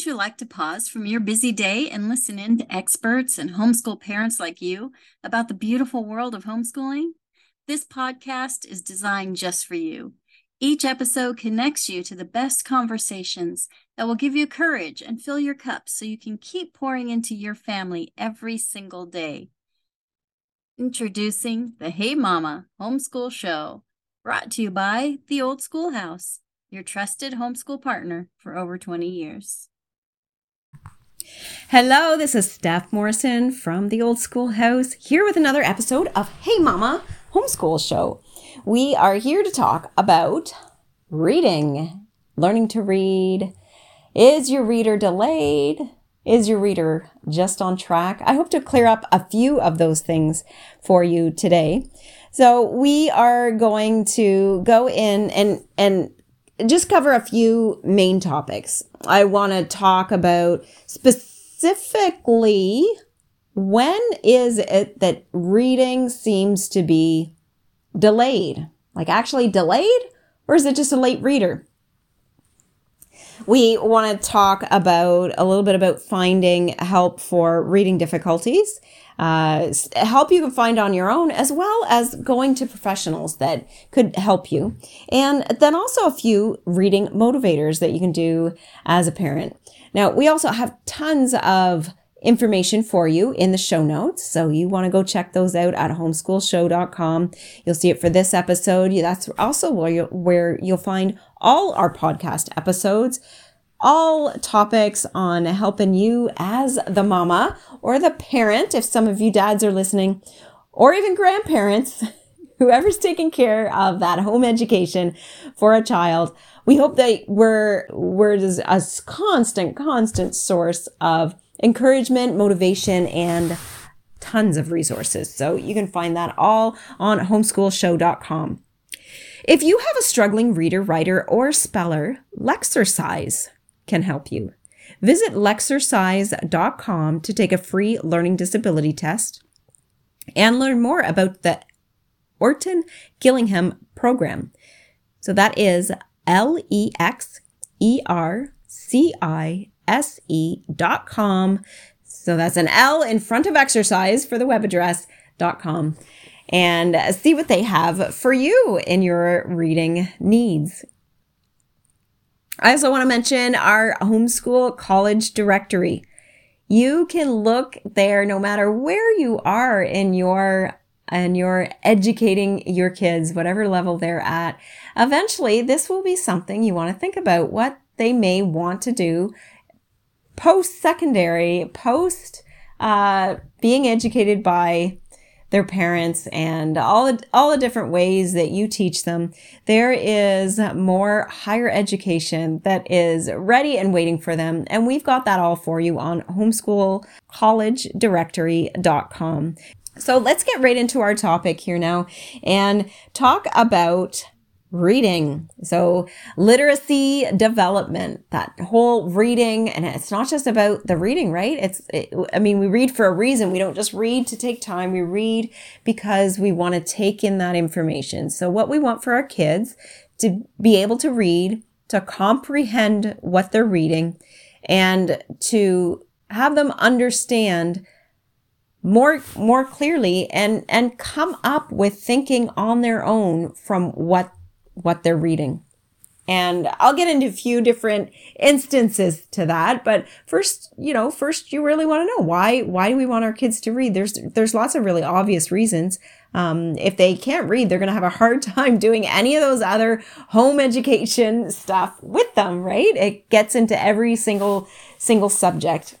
Wouldn't you like to pause from your busy day and listen in to experts and homeschool parents like you about the beautiful world of homeschooling? This podcast is designed just for you. Each episode connects you to the best conversations that will give you courage and fill your cup so you can keep pouring into your family every single day. Introducing the Hey Mama Homeschool Show, brought to you by The Old Schoolhouse your trusted homeschool partner for over 20 years. Hello, this is Steph Morrison from the Old Schoolhouse here with another episode of Hey Mama Homeschool Show. We are here to talk about reading, learning to read. Is your reader delayed? Is your reader just on track? I hope to clear up a few of those things for you today. So we are going to go in and and just cover a few main topics. I want to talk about specifically when is it that reading seems to be delayed? Like actually delayed? Or is it just a late reader? We want to talk about a little bit about finding help for reading difficulties uh, help you can find on your own, as well as going to professionals that could help you. And then also a few reading motivators that you can do as a parent. Now, we also have tons of information for you in the show notes. So you want to go check those out at homeschoolshow.com. You'll see it for this episode. That's also where you'll, where you'll find all our podcast episodes all topics on helping you as the mama or the parent, if some of you dads are listening, or even grandparents, whoever's taking care of that home education for a child. We hope that we're, we're a constant, constant source of encouragement, motivation, and tons of resources. So you can find that all on homeschoolshow.com. If you have a struggling reader, writer, or speller, Lexercise can help you. Visit lexercise.com to take a free learning disability test and learn more about the Orton Gillingham program. So that is L E X E R C I S E dot com. So that's an L in front of exercise for the web address.com and see what they have for you in your reading needs. I also want to mention our homeschool college directory. You can look there no matter where you are in your and you're educating your kids, whatever level they're at. Eventually, this will be something you want to think about what they may want to do post secondary, post uh, being educated by their parents and all the, all the different ways that you teach them. There is more higher education that is ready and waiting for them. And we've got that all for you on homeschoolcollegedirectory.com. So let's get right into our topic here now and talk about reading. So literacy development, that whole reading, and it's not just about the reading, right? It's, it, I mean, we read for a reason. We don't just read to take time. We read because we want to take in that information. So what we want for our kids to be able to read, to comprehend what they're reading and to have them understand more more clearly and and come up with thinking on their own from what what they're reading. And I'll get into a few different instances to that. But first, you know, first you really want to know why, why do we want our kids to read? There's, there's lots of really obvious reasons. Um, if they can't read, they're going to have a hard time doing any of those other home education stuff with them, right? It gets into every single, single subject.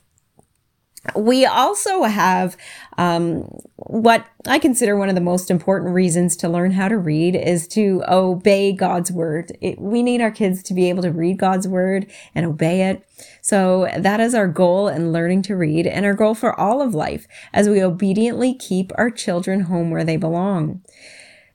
We also have um, what I consider one of the most important reasons to learn how to read is to obey God's word. It, we need our kids to be able to read God's word and obey it. So that is our goal in learning to read and our goal for all of life as we obediently keep our children home where they belong.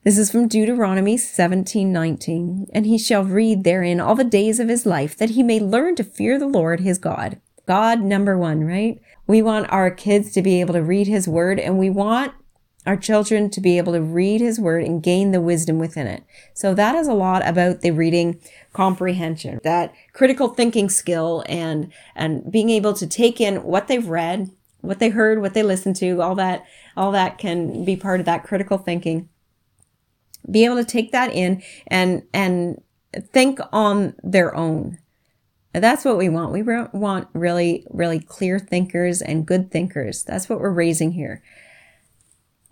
This is from Deuteronomy 17:19, and he shall read therein all the days of his life that he may learn to fear the Lord his God. God number 1, right? We want our kids to be able to read his word and we want our children to be able to read his word and gain the wisdom within it. So that is a lot about the reading comprehension, that critical thinking skill and, and being able to take in what they've read, what they heard, what they listened to, all that, all that can be part of that critical thinking. Be able to take that in and, and think on their own. That's what we want. We want really, really clear thinkers and good thinkers. That's what we're raising here.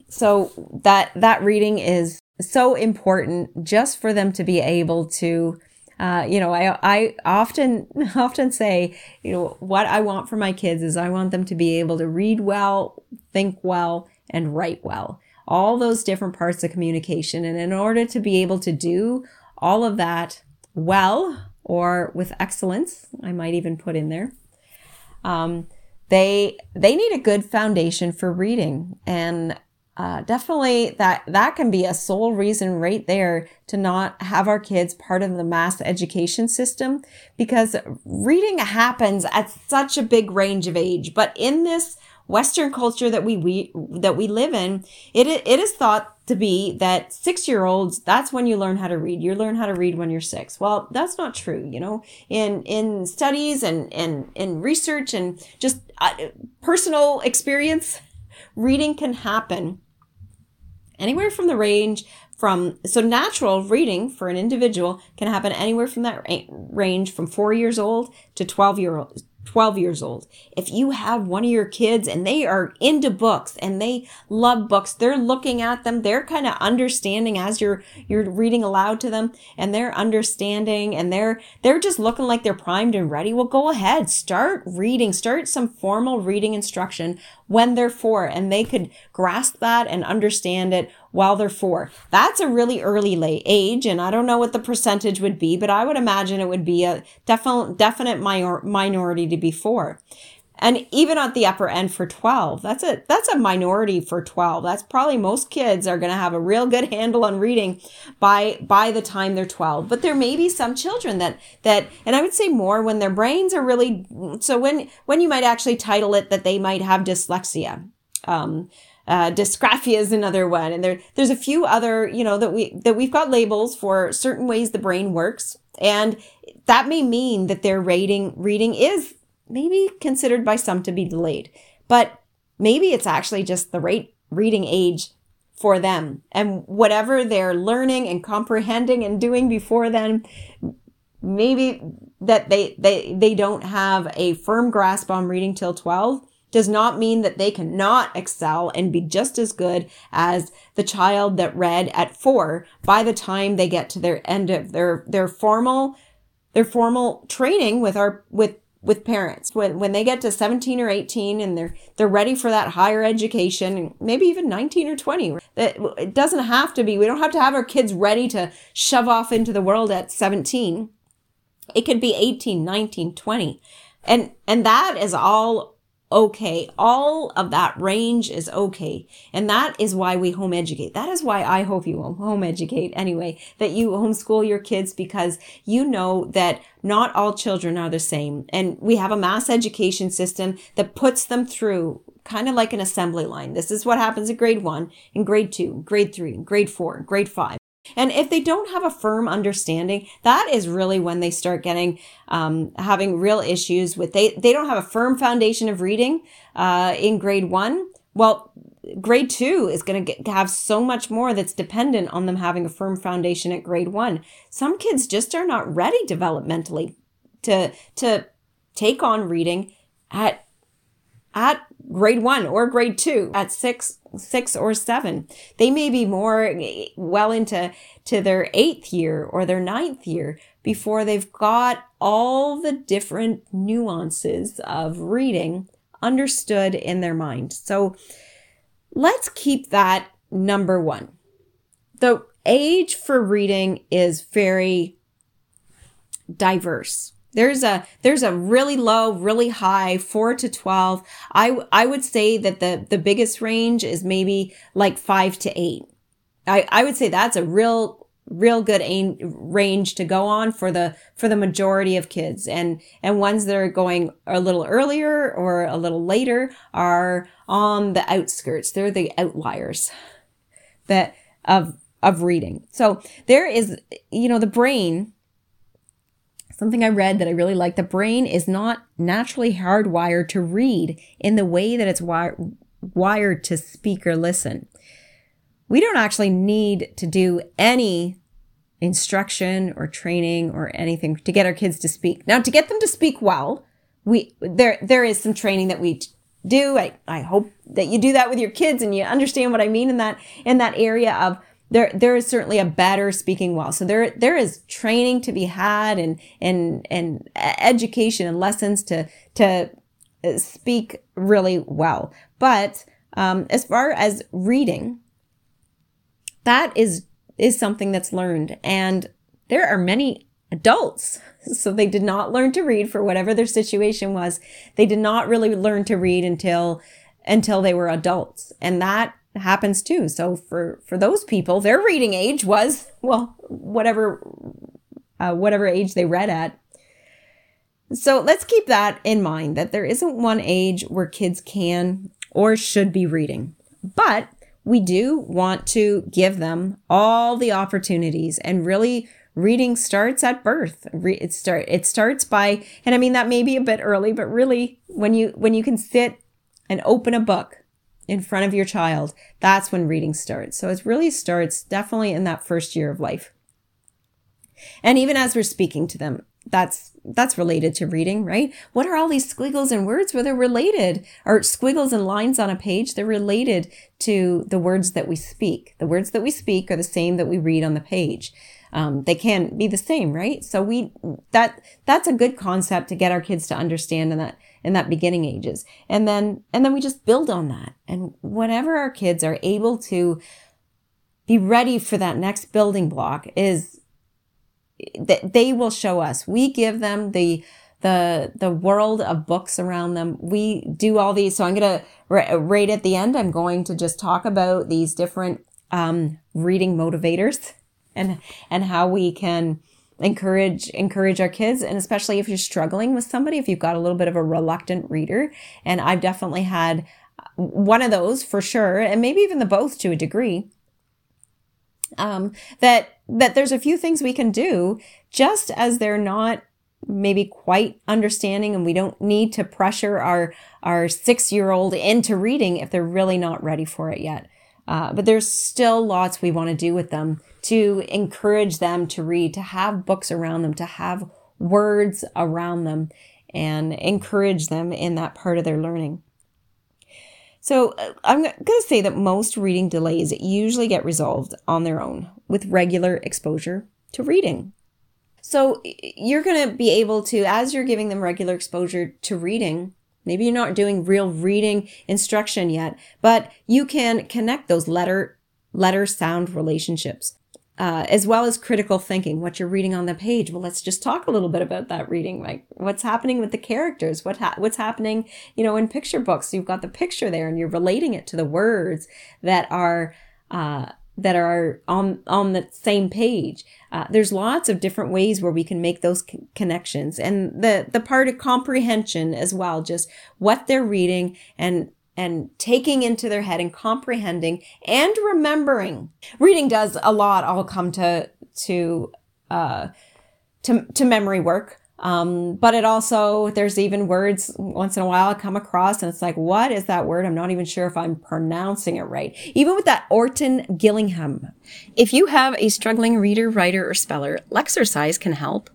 So that that reading is so important just for them to be able to uh, you know, I I often often say, you know, what I want for my kids is I want them to be able to read well, think well, and write well. All those different parts of communication. And in order to be able to do all of that well or with excellence, I might even put in there. Um, they they need a good foundation for reading and uh, definitely that that can be a sole reason right there to not have our kids part of the mass education system because reading happens at such a big range of age but in this western culture that we, we that we live in it it is thought to be that six year olds that's when you learn how to read. You learn how to read when you're six. Well that's not true you know? In in studies and and in research and just uh, personal experience reading can happen anywhere from the range from so natural reading for an individual can happen anywhere from that range from 4 years old to 12 year old 12 years old. If you have one of your kids and they are into books and they love books, they're looking at them, they're kind of understanding as you're you're reading aloud to them and they're understanding and they're they're just looking like they're primed and ready. Well, go ahead, start reading, start some formal reading instruction when they're 4 and they could grasp that and understand it while they're four. That's a really early late age, and I don't know what the percentage would be, but I would imagine it would be a definite definite minor, minority to be four. And even at the upper end for 12, that's a that's a minority for 12. That's probably most kids are going to have a real good handle on reading by by the time they're 12. But there may be some children that that and I would say more when their brains are really so when when you might actually title it that they might have dyslexia. Um, uh, dysgraphia is another one, and there there's a few other you know that we that we've got labels for certain ways the brain works, and that may mean that their rating reading is maybe considered by some to be delayed, but maybe it's actually just the right reading age for them, and whatever they're learning and comprehending and doing before then, maybe that they they they don't have a firm grasp on reading till twelve does not mean that they cannot excel and be just as good as the child that read at four by the time they get to their end of their, their formal, their formal training with our, with with parents. When when they get to 17 or 18 and they're they're ready for that higher education maybe even 19 or 20 that it doesn't have to be. We don't have to have our kids ready to shove off into the world at 17 it could be 18 19 20 and and that is all okay. All of that range is okay. And that is why we home educate. That is why I hope you home educate anyway, that you homeschool your kids because you know that not all children are the same. And we have a mass education system that puts them through kind of like an assembly line. This is what happens in grade one, in grade two, grade three, grade four, grade five. And if they don't have a firm understanding, that is really when they start getting um, having real issues with they they don't have a firm foundation of reading uh, in grade one. Well, grade two is going to have so much more that's dependent on them having a firm foundation at grade one. Some kids just are not ready developmentally to to take on reading at at grade one or grade two at six six or seven. They may be more well into to their eighth year or their ninth year before they've got all the different nuances of reading understood in their mind. So let's keep that number one. The age for reading is very diverse there's a there's a really low, really high, 4 to 12. I I would say that the the biggest range is maybe like 5 to 8. I I would say that's a real real good aim, range to go on for the for the majority of kids and and ones that are going a little earlier or a little later are on the outskirts they're the outliers that of of reading so there is you know the brain something i read that i really like the brain is not naturally hardwired to read in the way that it's wi- wired to speak or listen we don't actually need to do any instruction or training or anything to get our kids to speak. Now, to get them to speak well, we there there is some training that we do. I, I hope that you do that with your kids and you understand what I mean in that in that area of there there is certainly a better speaking well. So there there is training to be had and and and education and lessons to to uh, speak really well. But um, as far as reading, that is is something that's learned and there are many adults so they did not learn to read for whatever their situation was they did not really learn to read until until they were adults and that happens too. So for for those people their reading age was well whatever uh, whatever age they read at. So let's keep that in mind that there isn't one age where kids can or should be reading. But we do want to give them all the opportunities. And really reading starts at birth. It start it starts by and i mean that may be a bit early but really when you when you can sit and open a book in front of your child that's when reading starts so it really starts definitely in that first year of life and even as we're speaking to them that's that's related to reading, right? What are all these squiggles and words? Well, they're related, or squiggles and lines on a page. They're related to the words that we speak. The words that we speak are the same that we read on the page. Um, they can be the same, right? So we that that's a good concept to get our kids to understand and that in that beginning ages, and then and then we just build on that. And whenever our kids are able to be ready for that next building block, is that they will show us. We give them the the the world of books around them. We do all these. So I'm gonna right at the end. I'm going to just talk about these different um, reading motivators and and how we can encourage encourage our kids and especially if you're struggling with somebody if you've got a little bit of a reluctant reader. And I've definitely had one of those for sure and maybe even the both to a degree. Um, that that there's a few things we can do just as they're not maybe quite understanding and we don't need to pressure our our six year old into reading if they're really not ready for it yet uh, but there's still lots we want to do with them to encourage them to read to have books around them to have words around them and encourage them in that part of their learning so uh, I'm going to say that most reading delays usually get resolved on their own with regular exposure to reading. So you're going to be able to, as you're giving them regular exposure to reading, maybe you're not doing real reading instruction yet, but you can connect those letter letter sound relationships uh, as well as critical thinking, what you're reading on the page. Well, let's just talk a little bit about that reading. Like, what's happening with the characters? What ha- what's happening? You know, in picture books, you've got the picture there, and you're relating it to the words that are uh, that are on on the same page. Uh, there's lots of different ways where we can make those connections, and the the part of comprehension as well. Just what they're reading and and taking into their head and comprehending and remembering. Reading does a lot all come to to uh to to memory work. Um, but it also, there's even words once in a while I come across and it's like, what is that word? I'm not even sure if I'm pronouncing it right. Even with that Orton Gillingham. If you have a struggling reader, writer, or speller, Lexercise can help.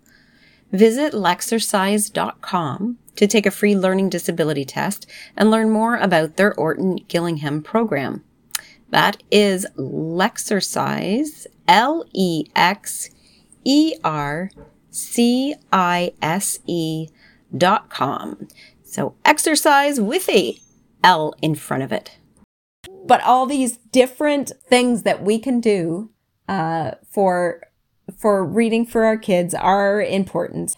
Visit lexercise.com to take a free learning disability test and learn more about their Orton Gillingham program. That is Lexercise, L E X E R C I S E dot com. So exercise with a L in front of it. But all these different things that we can do uh, for for reading for our kids are important.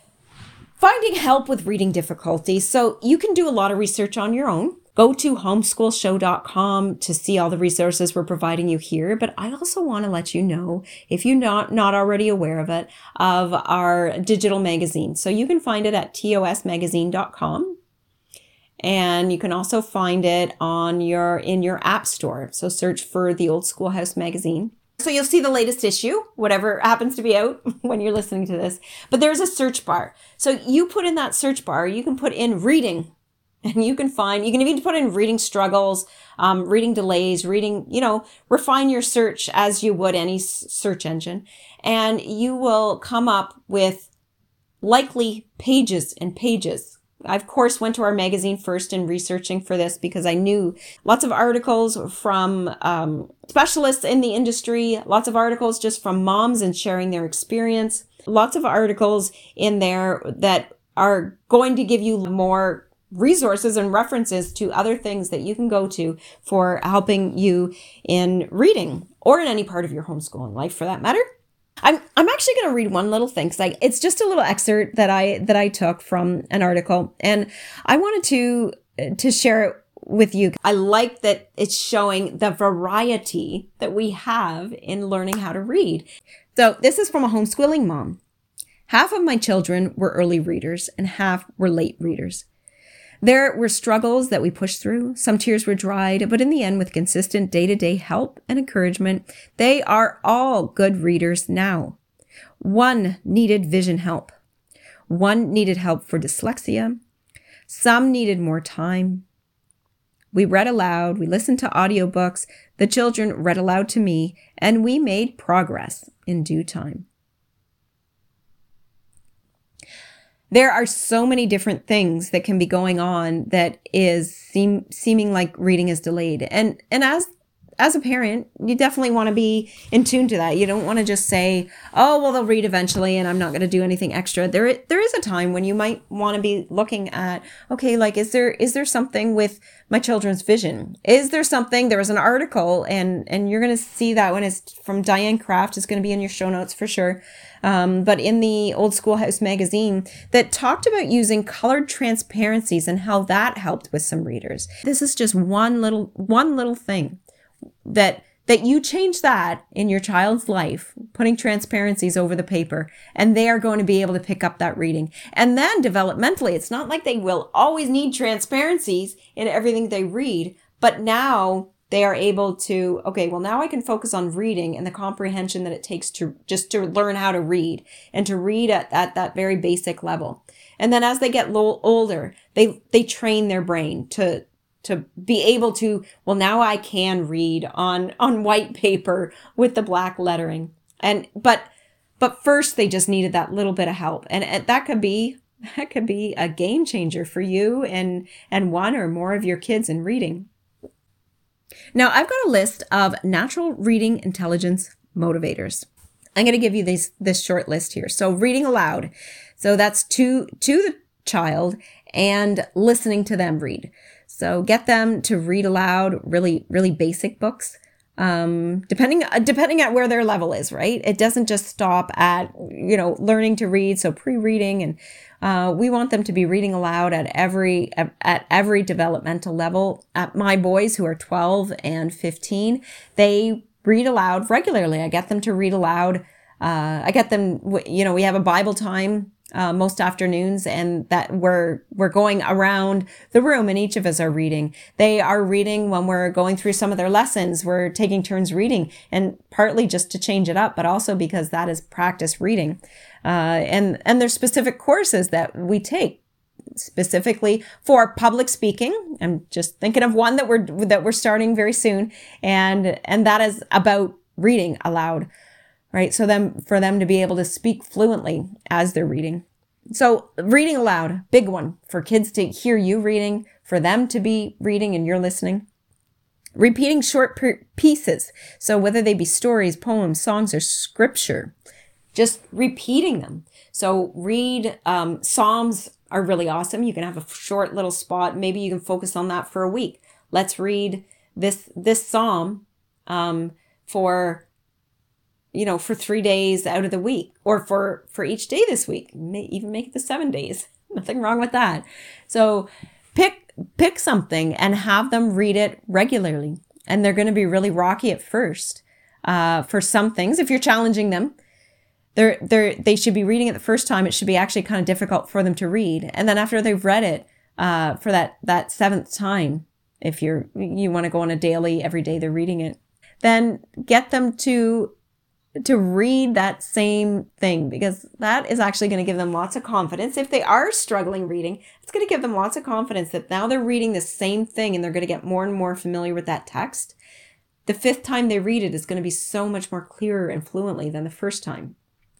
Finding help with reading difficulties. So you can do a lot of research on your own. Go to homeschoolshow.com to see all the resources we're providing you here. But I also want to let you know, if you're not, not already aware of it, of our digital magazine. So you can find it at tosmagazine.com. And you can also find it on your in your app store. So search for the Old Schoolhouse magazine. So you'll see the latest issue, whatever happens to be out when you're listening to this. But there's a search bar. So you put in that search bar, you can put in reading and you can find, you can even put in reading struggles, um, reading delays, reading, you know, refine your search as you would any search engine. And you will come up with likely pages and pages I, of course, went to our magazine first in researching for this because I knew lots of articles from um, specialists in the industry, lots of articles just from moms and sharing their experience, lots of articles in there that are going to give you more resources and references to other things that you can go to for helping you in reading or in any part of your homeschooling life for that matter. I'm I'm actually going to read one little thing like it's just a little excerpt that I that I took from an article, and I wanted to uh, to share it with you. I like that it's showing the variety that we have in learning how to read. So this is from a homeschooling mom. Half of my children were early readers and half were late readers. There were struggles that we pushed through. Some tears were dried, but in the end, with consistent day to day help and encouragement, they are all good readers now. One needed vision help. One needed help for dyslexia. Some needed more time. We read aloud, we listened to audiobooks, the children read aloud to me, and we made progress in due time. There are so many different things that can be going on that is seem seeming like reading is delayed. And and as as a parent, you definitely want to be in tune to that. You don't want to just say, "Oh, well, they'll read eventually, and I'm not going to do anything extra." There, there is a time when you might want to be looking at, okay, like, is there is there something with my children's vision? Is there something? There was an article, and and you're going to see that when it's from Dianne Craft. It's going to be in your show notes for sure. Um, but in the Old Schoolhouse magazine that talked about using colored transparencies and how that helped with some readers. This is just one little one little thing that that you change that in your child's life, putting transparencies over the paper, and they are going to be able to pick up that reading. And then developmentally, it's not like they will always need transparencies in everything they read, but now they are able to, okay, well, now I can focus on reading and the comprehension that it takes to just to learn how to read and to read at, at that very basic level. And then as they get lo- older, they, they train their brain to, to be able to well now i can read on on white paper with the black lettering. And but but first they just needed that little bit of help. And, and that could be that could be a game changer for you and and one or more of your kids in reading. Now i've got a list of natural reading intelligence motivators. I'm going to give you this this short list here. So reading aloud. So that's to to the child and listening to them read so get them to read aloud really, really basic books. Um, depending, depending at where their level is, right? It doesn't just stop at, you know, learning to read. So pre-reading and, uh, we want them to be reading aloud at every, at every developmental level. At my boys who are 12 and 15, they read aloud regularly. I get them to read aloud. Uh, I get them, you know, we have a Bible time uh, most afternoons and that we're we're going around the room and each of us are reading. They are reading when we're going through some of their lessons. We're taking turns reading and partly just to change it up but also because that is practice reading. Uh, and and there's specific courses that we take specifically for public speaking. I'm just thinking of one that we're that we're starting very soon and and that is about reading aloud right? So them for them to be able to speak fluently as they're reading. So reading aloud, big one for kids to hear you reading, for them to be reading and you're listening. Repeating short pieces. So whether they be stories, poems, songs, or scripture, just repeating them. So read um, Psalms are really awesome. You can have a short little spot. Maybe you can focus on that for a week. Let's read this this psalm um, for you know, for three days out of the week or for, for each day this week, may even make it the seven days. Nothing wrong with that. So pick, pick something and have them read it regularly. And they're going to be really rocky at first uh, for some things. If you're challenging them, they're, they're, they should be reading it the first time. It should be actually kind of difficult for them to read. And then after they've read it uh, for that, that seventh time, if you're, you want to go on a daily, every day they're reading it, then get them to to read that same thing because that is actually going to give them lots of confidence. If they are struggling reading, it's going to give them lots of confidence that now they're reading the same thing and they're going to get more and more familiar with that text. The fifth time they read it is going to be so much more clearer and fluently than the first time.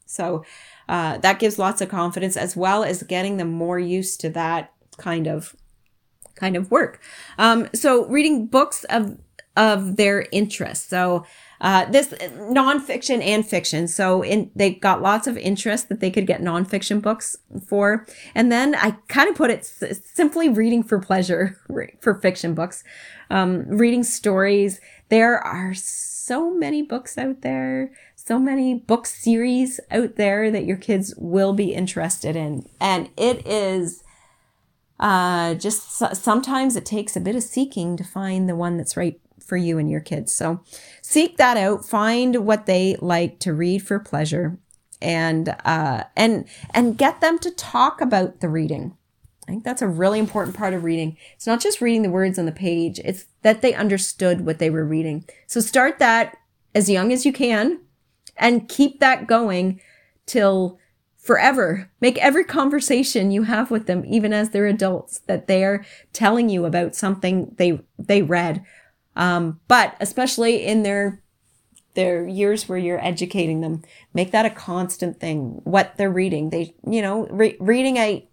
So uh, that gives lots of confidence as well as getting them more used to that kind of kind of work. Um, so reading books of of their interest. So uh, this nonfiction and fiction. So in, they got lots of interest that they could get nonfiction books for. And then I kind of put it s- simply reading for pleasure for fiction books, um, reading stories. There are so many books out there, so many book series out there that your kids will be interested in. And it is, uh, just sometimes it takes a bit of seeking to find the one that's right for you and your kids. So seek that out, find what they like to read for pleasure and uh, and and get them to talk about the reading. I think that's a really important part of reading. It's not just reading the words on the page, it's that they understood what they were reading. So start that as young as you can and keep that going till forever. Make every conversation you have with them, even as they're adults, that they're telling you about something they they read um, but especially in their their years where you're educating them, make that a constant thing. What they're reading, they you know re- reading a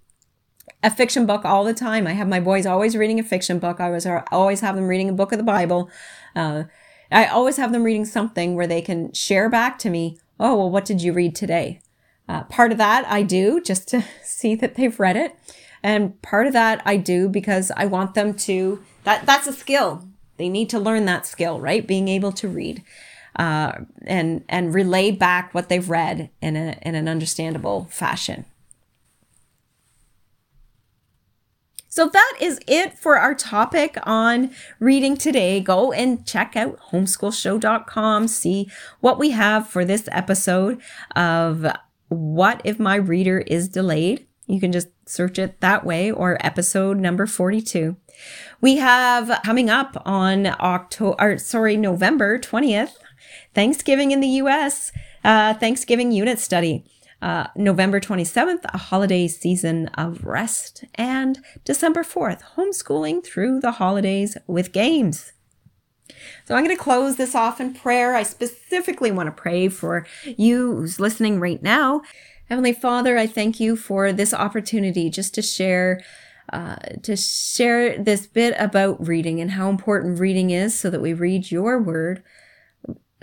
a fiction book all the time. I have my boys always reading a fiction book. I was always have them reading a book of the Bible. Uh, I always have them reading something where they can share back to me. Oh well, what did you read today? Uh, part of that I do just to see that they've read it, and part of that I do because I want them to. That that's a skill. They need to learn that skill, right? Being able to read uh, and and relay back what they've read in a in an understandable fashion. So that is it for our topic on reading today. Go and check out homeschoolshow.com, see what we have for this episode of What If My Reader is Delayed. You can just search it that way or episode number 42. We have coming up on October, sorry, November 20th, Thanksgiving in the US, uh, Thanksgiving unit study. Uh, November 27th, a holiday season of rest, and December 4th, homeschooling through the holidays with games. So I'm going to close this off in prayer. I specifically want to pray for you who's listening right now. Heavenly Father, I thank you for this opportunity just to share uh, to share this bit about reading and how important reading is so that we read your word,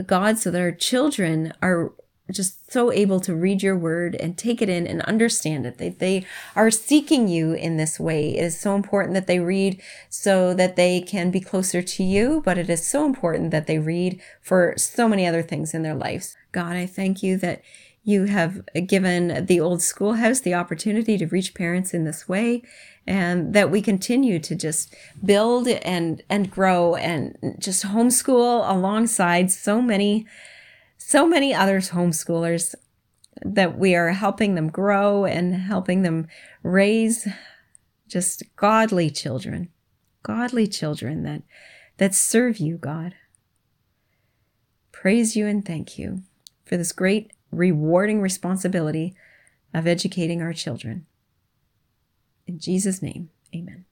God, so that our children are just so able to read your word and take it in and understand it. They, they are seeking you in this way. It is so important that they read so that they can be closer to you, but it is so important that they read for so many other things in their lives. God, I thank you that you have given the old schoolhouse the opportunity to reach parents in this way and that we continue to just build and and grow and just homeschool alongside so many so many others homeschoolers that we are helping them grow and helping them raise just godly children godly children that that serve you god. Praise you and thank you for this great rewarding responsibility of educating our children in Jesus' name, amen.